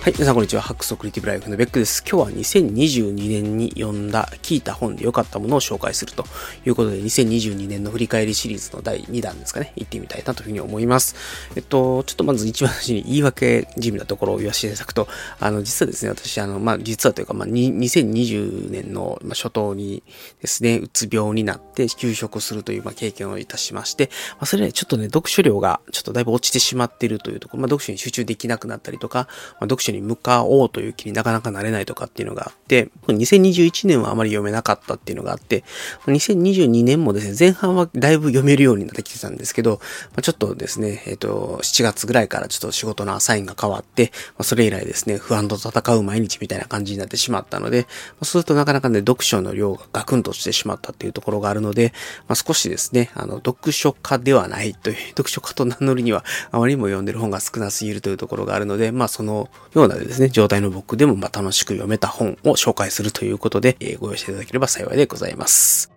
はい、皆さんこんにちは。ハックスクリティブライフのベックです。今日は2022年に読んだ、聞いた本で良かったものを紹介するということで、2022年の振り返りシリーズの第2弾ですかね、行ってみたいなというふうに思います。えっと、ちょっとまず一番初に言い訳地味なところを言わせていただくと、あの、実はですね、私、あの、まあ、実はというか、まあ、2020年の初頭にですね、うつ病になって休職するという、まあ、経験をいたしまして、まあ、それでちょっとね、読書量がちょっとだいぶ落ちてしまっているというところ、まあ、読書に集中できなくなったりとか、まあ、読書に向かおうという気になかなかなれないとかっていうのがあって、2021年はあまり読めなかったっていうのがあって、2022年もですね、前半はだいぶ読めるようになってきてたんですけど、ちょっとですね、えっ、ー、と、7月ぐらいからちょっと仕事のアサインが変わって、それ以来ですね、不安と戦う毎日みたいな感じになってしまったので、そうするとなかなかね、読書の量がガクンとしてしまったっていうところがあるので、まあ、少しですね、あの、読書家ではないという、読書家と名乗るにはあまりにも読んでる本が少なすぎるというところがあるので、まあ、そのようなですね、状態の僕でもま楽しく読めた本を紹介するということで、えご用意していただければ幸いでございます。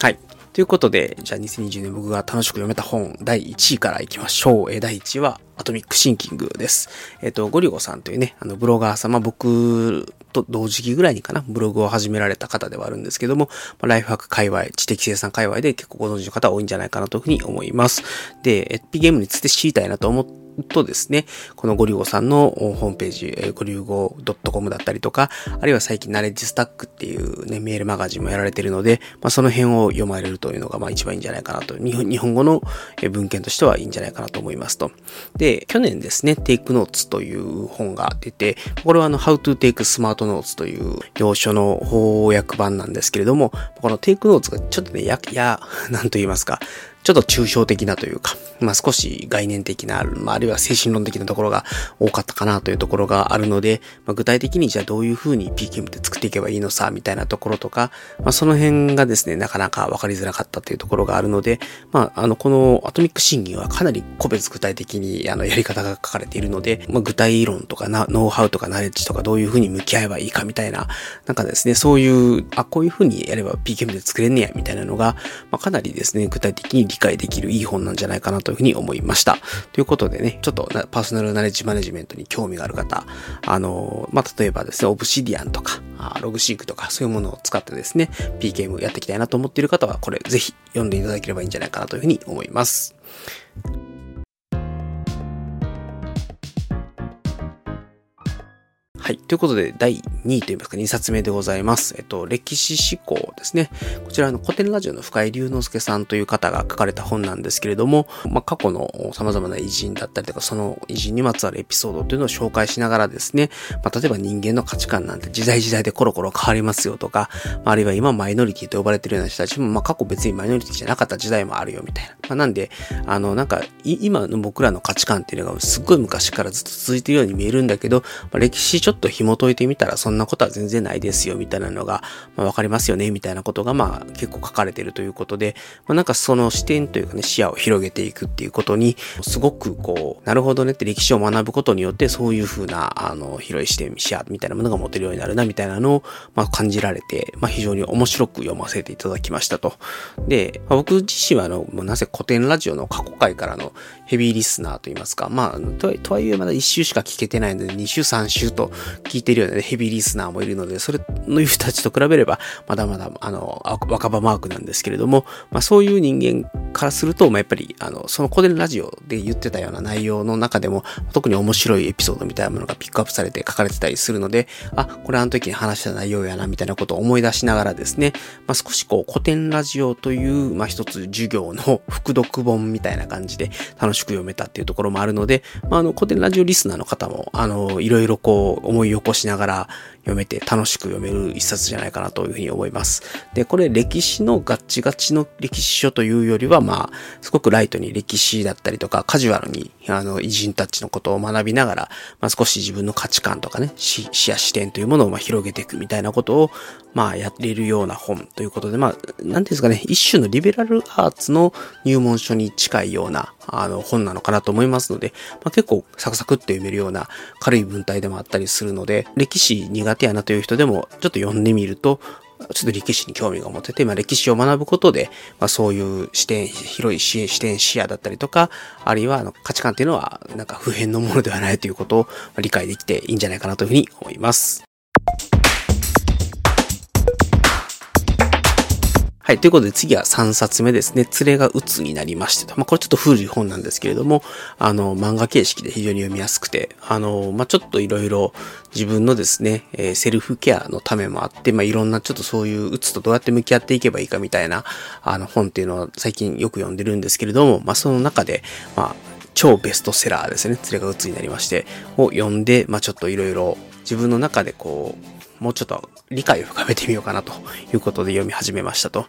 はい。ということで、じゃあ2020年僕が楽しく読めた本第1位から行きましょう。え第1位はアトミックシンキングです。えっ、ー、と、ゴリゴさんというね、あの、ブロガー様、僕と同時期ぐらいにかな、ブログを始められた方ではあるんですけども、まライフハック界隈、知的生産界隈で結構ご存知の方多いんじゃないかなというふうに思います。で、エッピゲームについて知りたいなと思って、とですね、このゴリュゴさんのホームページ、ゴリューゴ .com だったりとか、あるいは最近ナレッジスタックっていうね、メールマガジンもやられてるので、まあ、その辺を読まれるというのがまあ一番いいんじゃないかなと、日本日本語の文献としてはいいんじゃないかなと思いますと。で、去年ですね、Take Notes という本が出て、これはあの、How to Take Smart Notes という要所の翻訳版なんですけれども、この Take Notes がちょっとね、や、や、なんと言いますか、ちょっと抽象的なというか、まあ少し概念的な、まああるいは精神論的なところが多かったかなというところがあるので、まあ、具体的にじゃあどういうふうに PKM で作っていけばいいのさ、みたいなところとか、まあその辺がですね、なかなかわかりづらかったというところがあるので、まああの、このアトミック審議はかなり個別具体的にあのやり方が書かれているので、まあ具体論とかな、ノウハウとかナレッジとかどういうふうに向き合えばいいかみたいな、なんかですね、そういう、あ、こういうふうにやれば PKM で作れんねや、みたいなのが、まあかなりですね、具体的に理理解できるいい本なんじゃないかなというふうに思いました。ということでね、ちょっとパーソナルナレッジマネジメントに興味がある方、あの、まあ、例えばですね、オブシディアンとか、ログシークとか、そういうものを使ってですね、PKM やっていきたいなと思っている方は、これぜひ読んでいただければいいんじゃないかなというふうに思います。はい。ということで、第2位といいますか、2冊目でございます。えっと、歴史思考ですね。こちらの古典ラジオの深井龍之介さんという方が書かれた本なんですけれども、まあ、過去の様々な偉人だったりとか、その偉人にまつわるエピソードというのを紹介しながらですね、まあ、例えば人間の価値観なんて時代時代でコロコロ変わりますよとか、まあ、あるいは今マイノリティと呼ばれているような人たちも、まあ、過去別にマイノリティじゃなかった時代もあるよみたいな。まあ、なんで、あの、なんか、今の僕らの価値観っていうのがすっごい昔からずっと続いているように見えるんだけど、まあ、歴史ちょっとっと紐解いてみたらそんなことは全然ないですよみたいなのが、まあ、わかりますよねみたいなことがまあ結構書かれてるということで、まあ、なんかその視点というかね視野を広げていくっていうことにすごくこうなるほどねって歴史を学ぶことによってそういうふうなあの広い視点視野みたいなものが持てるようになるなみたいなのをまあ感じられて、まあ、非常に面白く読ませていただきましたと。で、まあ、僕自身はあの、なぜ古典ラジオの過去回からのヘビーリスナーといいますか、まあ、ととはいえまだ1週しか聞けてないので2週3週と聞いてるような、ヘビーリスナーもいるので、それの人たちと比べれば、まだまだ、あの、若葉マークなんですけれども、まあそういう人間からすると、まあやっぱり、あの、その古典ラジオで言ってたような内容の中でも、特に面白いエピソードみたいなものがピックアップされて書かれてたりするので、あ、これあの時に話した内容やな、みたいなことを思い出しながらですね、まあ少しこう古典ラジオという、まあ一つ授業の 副読本みたいな感じで楽ししく読めたっていうところもあるので、まああの古典ラジオリスナーの方も、あの、いろいろこう思い起こしながら読めて楽しく読める一冊じゃないかなというふうに思います。で、これ歴史のガッチガチの歴史書というよりは、まあ、すごくライトに歴史だったりとか、カジュアルに、あの、偉人たちのことを学びながら、まあ少し自分の価値観とかね、視野視点というものをまあ広げていくみたいなことを、まあやっているような本ということで、まあ、なんですかね、一種のリベラルアーツの入門書に近いような、あの、本なのかなと思いますので、まあ結構サクサクって読めるような軽い文体でもあったりするので、歴史苦手やなという人でも、ちょっと読んでみると、ちょっと歴史に興味が持てて、まあ、歴史を学ぶことで、まあ、そういう視点、広い視点、視野だったりとか、あるいはあの価値観っていうのは、なんか普遍のものではないということを理解できていいんじゃないかなというふうに思います。はい。ということで次は3冊目ですね。連れが鬱になりましてと。まあ、これちょっと古い本なんですけれども、あの、漫画形式で非常に読みやすくて、あの、まあ、ちょっといろいろ自分のですね、えー、セルフケアのためもあって、まあ、いろんなちょっとそういう鬱とどうやって向き合っていけばいいかみたいな、あの、本っていうのは最近よく読んでるんですけれども、まあ、その中で、まあ、超ベストセラーですね。連れが鬱になりまして、を読んで、まあ、ちょっといろいろ自分の中でこう、もうちょっと理解を深めてみようかなということで読み始めましたと。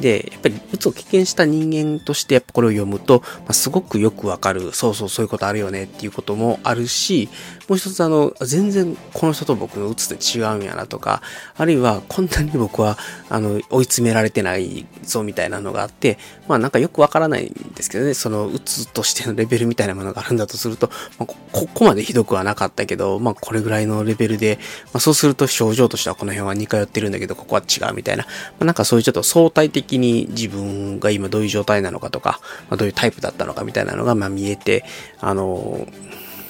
で、やっぱり鬱を経験した人間としてやっぱこれを読むと、まあ、すごくよくわかる、そうそうそういうことあるよねっていうこともあるし、もう一つあの、全然この人と僕の鬱って違うんやなとか、あるいはこんなに僕はあの、追い詰められてないぞみたいなのがあって、まあなんかよくわからないんですけどね、その鬱としてのレベルみたいなものがあるんだとすると、まあ、ここまでひどくはなかったけど、まあこれぐらいのレベルで、まあそうすると症状としてはこの辺は似通ってるんだけど、ここは違うみたいな。まあ、なんかそういうちょっと相対的に自分が今どういう状態なのかとか、まあ、どういうタイプだったのかみたいなのがまあ見えて、あの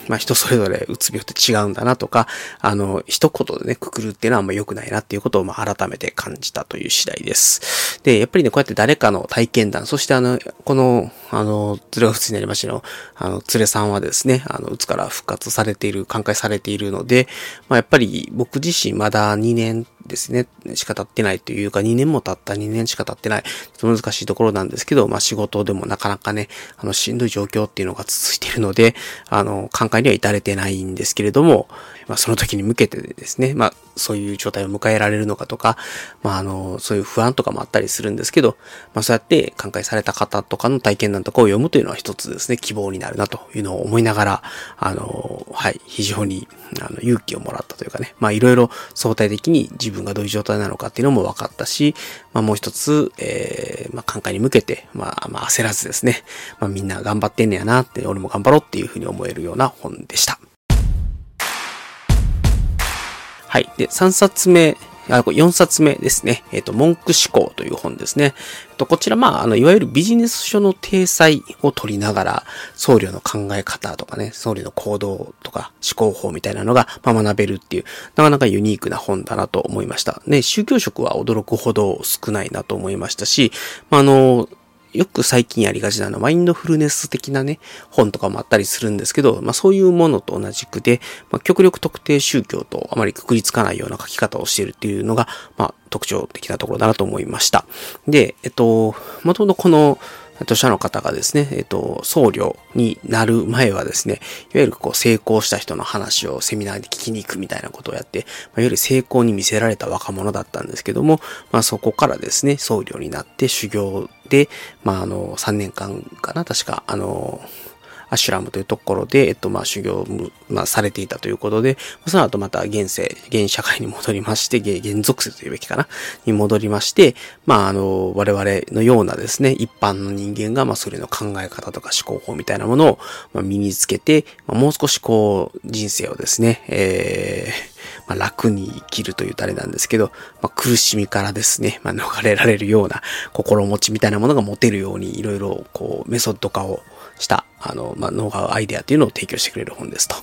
まあ人それぞれうつ病って違うんだなとか、あの、一言でね、くくるっていうのはあんま良くないなっていうことをまあ改めて感じたという次第です。で、やっぱりね、こうやって誰かの体験談、そしてあの、この、あの、連れが普通になりましたの、あの、連れさんはですね、あの、うつから復活されている、寛解されているので、まあやっぱり僕自身まだ2年ですね、しか経ってないというか、2年も経った、2年しか経ってない、ちょっと難しいところなんですけど、まあ仕事でもなかなかね、あの、しんどい状況っていうのが続いているので、あの、考えには至れてないんですけれども、まあその時に向けてですね、まあそういう状態を迎えられるのかとか、まああの、そういう不安とかもあったりするんですけど、まあそうやって寛解された方とかの体験談とかを読むというのは一つですね、希望になるなというのを思いながら、あの、はい、非常に、あの、勇気をもらったというかね、まあいろいろ相対的に自分がどういう状態なのかっていうのも分かったし、まあもう一つ、えー、まあ寛解に向けて、まあまあ焦らずですね、まあみんな頑張ってんねやなって、俺も頑張ろうっていうふうに思えるような本でした。はい。で、3冊目、あ、4冊目ですね。えっ、ー、と、文句思考という本ですね。と、こちら、まあ、あの、いわゆるビジネス書の体裁を取りながら、僧侶の考え方とかね、僧侶の行動とか思考法みたいなのが、まあ、学べるっていう、なかなかユニークな本だなと思いました。ね、宗教色は驚くほど少ないなと思いましたし、まあ、あの、よく最近やりがちなのは、マインドフルネス的なね、本とかもあったりするんですけど、まあそういうものと同じくで、まあ極力特定宗教とあまりくくりつかないような書き方をしているっていうのが、まあ特徴的なところだなと思いました。で、えっと、もともとこの、著者の方がですね、えっと、僧侶になる前はですね、いわゆるこう成功した人の話をセミナーで聞きに行くみたいなことをやって、まあ、いわゆる成功に見せられた若者だったんですけども、まあそこからですね、僧侶になって修行で、まああの、3年間かな、確か、あの、アシュラムというところで、えっと、まあ、修行、まあ、されていたということで、その後また現世、現社会に戻りまして、現属性というべきかなに戻りまして、まあ、あの、我々のようなですね、一般の人間が、まあ、それの考え方とか思考法みたいなものを、まあ、身につけて、まあ、もう少しこう、人生をですね、えー、まあ、楽に生きるというたれなんですけど、まあ、苦しみからですね、まあ、逃れられるような心持ちみたいなものが持てるように、いろいろこう、メソッド化をした、あの、まあ、ノウハウ、アイデアっていうのを提供してくれる本ですと。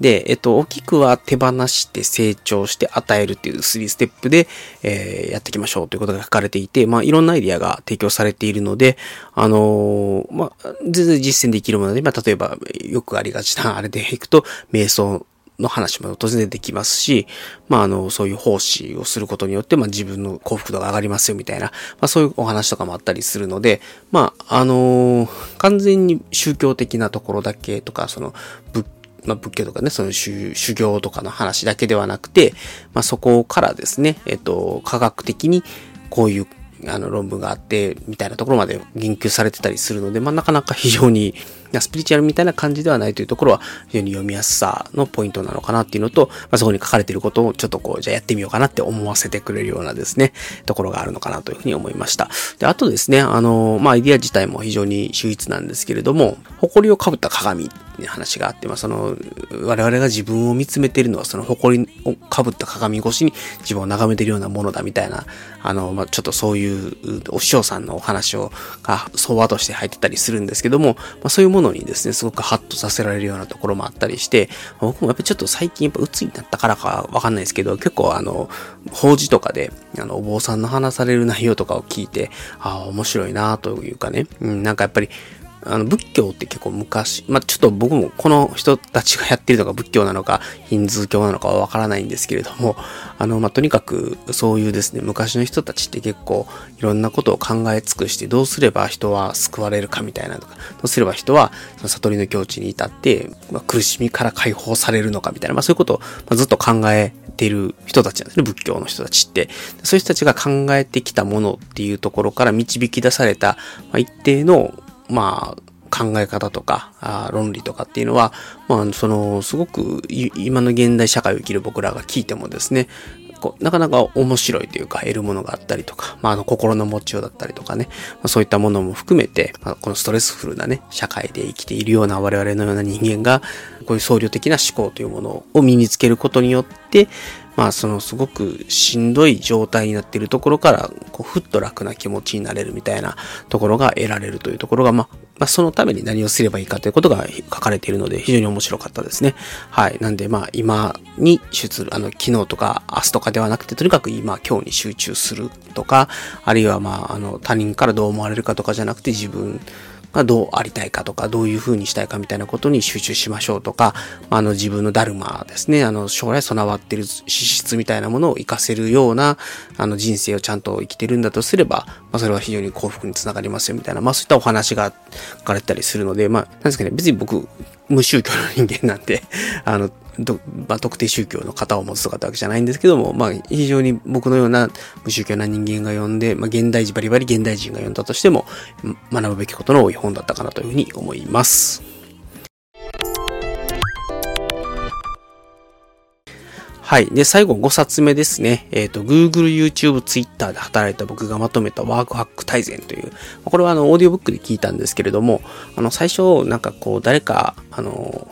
で、えっと、大きくは手放して成長して与えるっていう3ステップで、えー、やっていきましょうということが書かれていて、まあ、いろんなアイディアが提供されているので、あのー、まあ、全然実践できるもので、まあ、例えば、よくありがちなあれでいくと、瞑想の話も当然できますし、まあ、あの、そういう奉仕をすることによって、まあ、自分の幸福度が上がりますよ、みたいな、まあ、そういうお話とかもあったりするので、まあ、あのー、完全に宗教的なところだけとか、その、仏まあ、仏教とかね、その修行とかの話だけではなくて、まあ、そこからですね、えっと、科学的にこういうあの論文があって、みたいなところまで言及されてたりするので、まあなかなか非常に、スピリチュアルみたいな感じではないというところは、非常に読みやすさのポイントなのかなっていうのと、まあ、そこに書かれていることをちょっとこう、じゃあやってみようかなって思わせてくれるようなですね、ところがあるのかなというふうに思いました。で、あとですね、あの、まあアイディア自体も非常に秀逸なんですけれども、埃をかぶった鏡話があって、まあ、その、我々が自分を見つめているのは、その誇りをかぶった鏡越しに自分を眺めているようなものだみたいな、あの、まあ、ちょっとそういうお師匠さんのお話を、が相場として入ってたりするんですけども、まあ、そういうものにですね、すごくハッとさせられるようなところもあったりして、僕もやっぱりちょっと最近やっぱ鬱になったからかわかんないですけど、結構あの、法事とかで、あの、お坊さんの話される内容とかを聞いて、ああ、面白いなというかね、うん、なんかやっぱり、あの、仏教って結構昔、まあ、ちょっと僕もこの人たちがやってるのが仏教なのか、ヒンズー教なのかはわからないんですけれども、あの、まあ、とにかくそういうですね、昔の人たちって結構いろんなことを考え尽くしてどうすれば人は救われるかみたいなとか、どうすれば人はその悟りの境地に至って、まあ、苦しみから解放されるのかみたいな、まあ、そういうことを、まずっと考えている人たちなんですね、仏教の人たちって。そういう人たちが考えてきたものっていうところから導き出された、まあ、一定のまあ、考え方とか、あ論理とかっていうのは、まあ、その、すごく今の現代社会を生きる僕らが聞いてもですね、こうなかなか面白いというか、得るものがあったりとか、まあ、あの、心の持ちようだったりとかね、まあ、そういったものも含めて、まあ、このストレスフルなね、社会で生きているような我々のような人間が、こういう僧侶的な思考というものを身につけることによって、まあそのすごくしんどい状態になっているところから、こうふっと楽な気持ちになれるみたいなところが得られるというところが、まあ、まあそのために何をすればいいかということが書かれているので非常に面白かったですね。はい。なんでまあ今に出、あの昨日とか明日とかではなくてとにかく今今日に集中するとか、あるいはまああの他人からどう思われるかとかじゃなくて自分がどうありたいかとか、どういう風にしたいかみたいなことに集中しましょうとか、あの自分のダルマですね、あの将来備わってる資質みたいなものを活かせるような、あの人生をちゃんと生きてるんだとすれば、まあそれは非常に幸福につながりますよみたいな、まあそういったお話が書かれたりするので、まあ、なんですかね、別に僕、無宗教の人間なんで、あの、まあ、特定宗教の型を持つとかってわけじゃないんですけども、まあ、非常に僕のような無宗教な人間が読んで、まあ、現代人、バリバリ現代人が読んだとしても、学ぶべきことの多い本だったかなというふうに思います。はい。で、最後5冊目ですね。えっ、ー、と、Google、YouTube、Twitter で働いた僕がまとめたワークハック大全という、これはあの、オーディオブックで聞いたんですけれども、あの、最初、なんかこう、誰か、あの、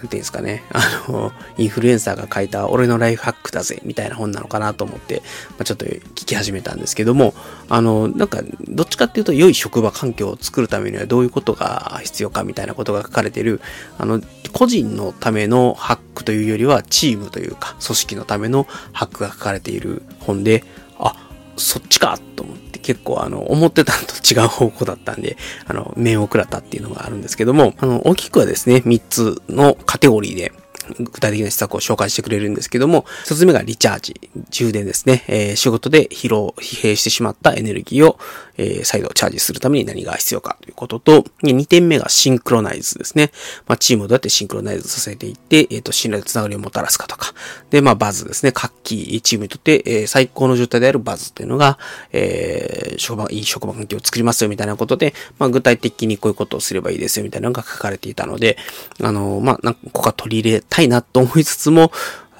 なんていうんですかね、あの、インフルエンサーが書いた俺のライフハックだぜ、みたいな本なのかなと思って、まあ、ちょっと聞き始めたんですけども、あの、なんか、どっちかっていうと、良い職場環境を作るためにはどういうことが必要かみたいなことが書かれている、あの、個人のためのハックというよりは、チームというか、組織のためのハックが書かれている本で、あ、そっちかと思って、結構あの、思ってたのと違う方向だったんで、あの、面を食らったっていうのがあるんですけども、あの、大きくはですね、3つのカテゴリーで、具体的な施策を紹介してくれるんですけども、一つ目がリチャージ、充電ですね。えー、仕事で疲労、疲弊してしまったエネルギーを、えー、再度チャージするために何が必要かということと、2点目がシンクロナイズですね。まあ、チームをどうやってシンクロナイズさせていって、えっ、ー、と、信頼とつながりをもたらすかとか。で、まあ、バズですね。活気、チームにとって、えー、最高の状態であるバズというのが、えー、職場、いい職場環境を作りますよみたいなことで、まあ、具体的にこういうことをすればいいですよみたいなのが書かれていたので、あの、まあ、何個か取り入れたいなと思いつつも、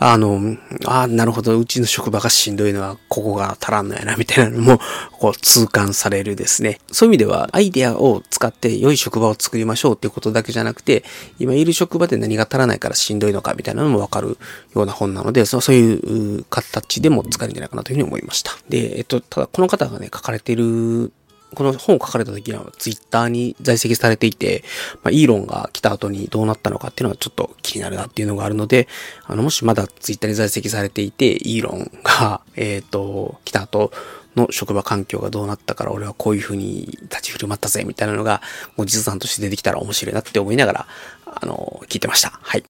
あの、ああ、なるほど、うちの職場がしんどいのは、ここが足らんのやな、みたいなのも、こう、痛感されるですね。そういう意味では、アイデアを使って良い職場を作りましょうっていうことだけじゃなくて、今いる職場で何が足らないからしんどいのか、みたいなのもわかるような本なので、そうそういう形でも使えるんじゃないかなというふうに思いました。で、えっと、ただ、この方がね、書かれているこの本を書かれた時にはツイッターに在籍されていて、まあ、イーロンが来た後にどうなったのかっていうのはちょっと気になるなっていうのがあるので、あの、もしまだツイッターに在籍されていて、イーロンが、えっ、ー、と、来た後の職場環境がどうなったから俺はこういう風に立ち振る舞ったぜみたいなのが、後日談として出てきたら面白いなって思いながら、あの、聞いてました。はい。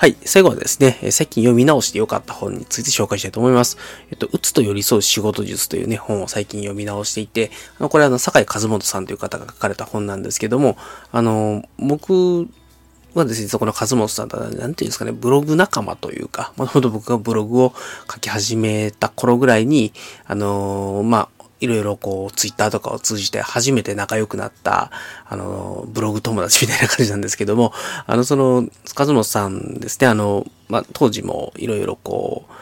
はい。最後はですね、最近読み直して良かった本について紹介したいと思います。えっと、うつと寄り添う仕事術というね、本を最近読み直していて、あの、これはあの、坂井和元さんという方が書かれた本なんですけども、あの、僕はですね、そこの和本さんとは、なんていうんですかね、ブログ仲間というか、もともと僕がブログを書き始めた頃ぐらいに、あのまあ、いろいろこう、ツイッターとかを通じて初めて仲良くなった、あの、ブログ友達みたいな感じなんですけども、あの、その、カズモさんですね、あの、まあ、当時もいろいろこう、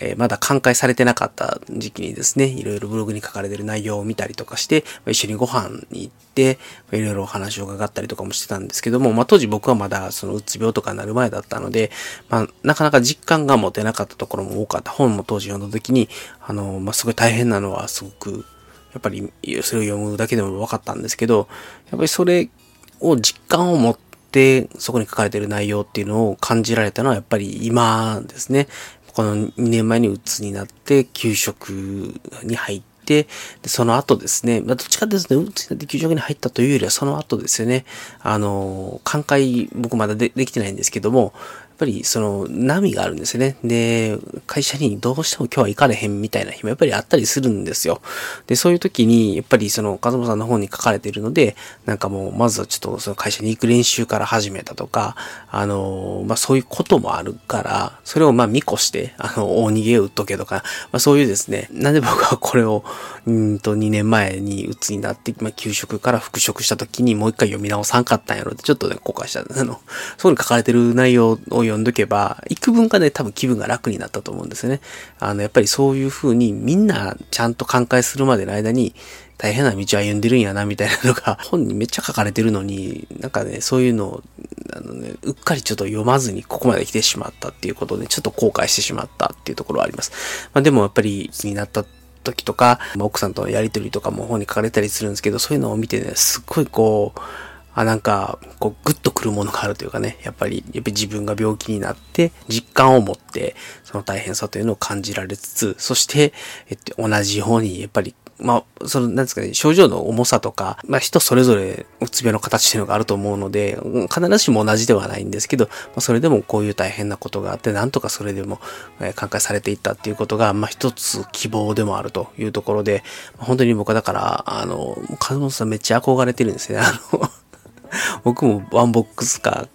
え、まだ完開されてなかった時期にですね、いろいろブログに書かれてる内容を見たりとかして、一緒にご飯に行って、いろいろお話を伺ったりとかもしてたんですけども、まあ当時僕はまだそのうつ病とかになる前だったので、まあなかなか実感が持てなかったところも多かった。本も当時読んだ時に、あの、まあすごい大変なのはすごく、やっぱりそれを読むだけでも分かったんですけど、やっぱりそれを実感を持って、そこに書かれてる内容っていうのを感じられたのはやっぱり今ですね。この2年前にうつになって、給食に入って、で、その後ですね、まあ、どっちかですね、うつになって給食に入ったというよりはその後ですよね、あの、寛解、僕まだでできてないんですけども、ぱりその波があるんですよね。で、会社にどうしても今日は行かれへんみたいな日もやっぱりあったりするんですよ。で、そういう時に、やっぱりその、カズさんの方に書かれているので、なんかもう、まずはちょっとその会社に行く練習から始めたとか、あの、まあ、そういうこともあるから、それをま見越して、あの、大逃げを打っとけとか、まあ、そういうですね、なんで僕はこれを、うんと2年前に鬱になって、まあ、給食から復職した時にもう一回読み直さんかったんやろってちょっとね、後悔した。あの、そこに書かれてる内容を読んどけば、幾分かね、多分気分が楽になったと思うんですね。あの、やっぱりそういう風にみんなちゃんと寛解するまでの間に、大変な道を歩んでるんやな、みたいなのが、本にめっちゃ書かれてるのに、なんかね、そういうのを、あのね、うっかりちょっと読まずにここまで来てしまったっていうことで、ちょっと後悔してしまったっていうところはあります。まあでもやっぱり気、になった時とか、奥さんとのやりとりとかも本に書かれたりするんですけど、そういうのを見てね、すっごいこう、あ、なんか、こう、ぐっとくるものがあるというかね、やっぱり、やっぱり自分が病気になって、実感を持って、その大変さというのを感じられつつ、そして、えっと、同じように、やっぱり、まあ、その、なんですかね、症状の重さとか、まあ、人それぞれ、うつ病の形っていうのがあると思うので、必ずしも同じではないんですけど、まあ、それでもこういう大変なことがあって、なんとかそれでも、えー、寛解されていったっていうことが、まあ、一つ希望でもあるというところで、本当に僕はだから、あの、金本さんめっちゃ憧れてるんですね。あの 僕もワンボックスカ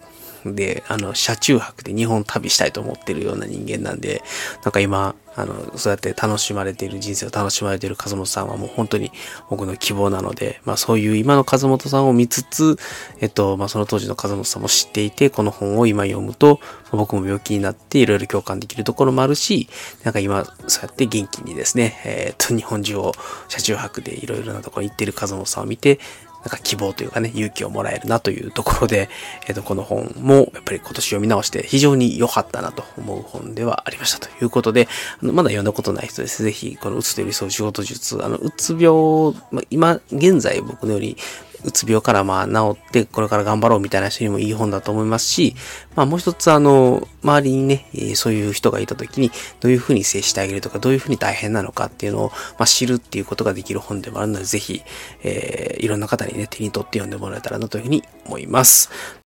ーで、あの、車中泊で日本旅したいと思ってるような人間なんで、なんか今、あの、そうやって楽しまれている人生を楽しまれている風本さんはもう本当に僕の希望なので、まあそういう今の風本さんを見つつ、えっと、まあその当時の風本さんも知っていて、この本を今読むと、僕も病気になっていろいろ共感できるところもあるし、なんか今、そうやって元気にですね、えっと、日本中を車中泊でいろいろなところに行っている風本さんを見て、なんか希望というかね、勇気をもらえるなというところで、えっ、ー、と、この本もやっぱり今年読み直して非常に良かったなと思う本ではありましたということで、あのまだ読んだことない人です。ぜひ、このうつと寄り添う仕事術、あの、うつ病、まあ、今現在僕のよりうつ病からまあ治ってこれから頑張ろうみたいな人にもいい本だと思いますし、まあもう一つあの、周りにね、そういう人がいた時にどういうふうに接してあげるとか、どういうふうに大変なのかっていうのを、まあ、知るっていうことができる本でもあるので、ぜひ、えー、いろんな方にね、手に取って読んでもらえたらなというふうに思います。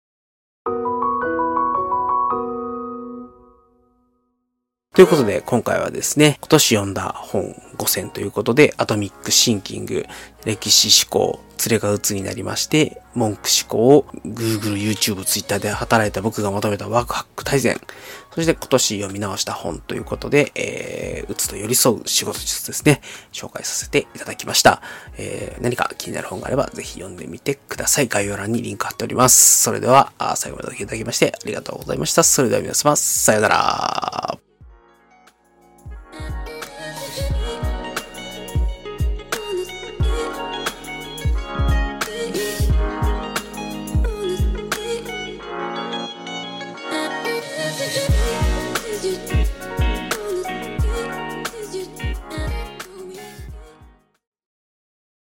ということで、今回はですね、今年読んだ本5選ということで、アトミックシンキング、歴史思考、連れが鬱になりまして、文句思考を Google、YouTube、Twitter で働いた僕が求めたワークハック大全。そして今年読み直した本ということで、えー、うつと寄り添う仕事術ですね、紹介させていただきました。えー、何か気になる本があればぜひ読んでみてください。概要欄にリンク貼っております。それでは、最後までお聴きいただきましてありがとうございました。それでは皆様、さよなら。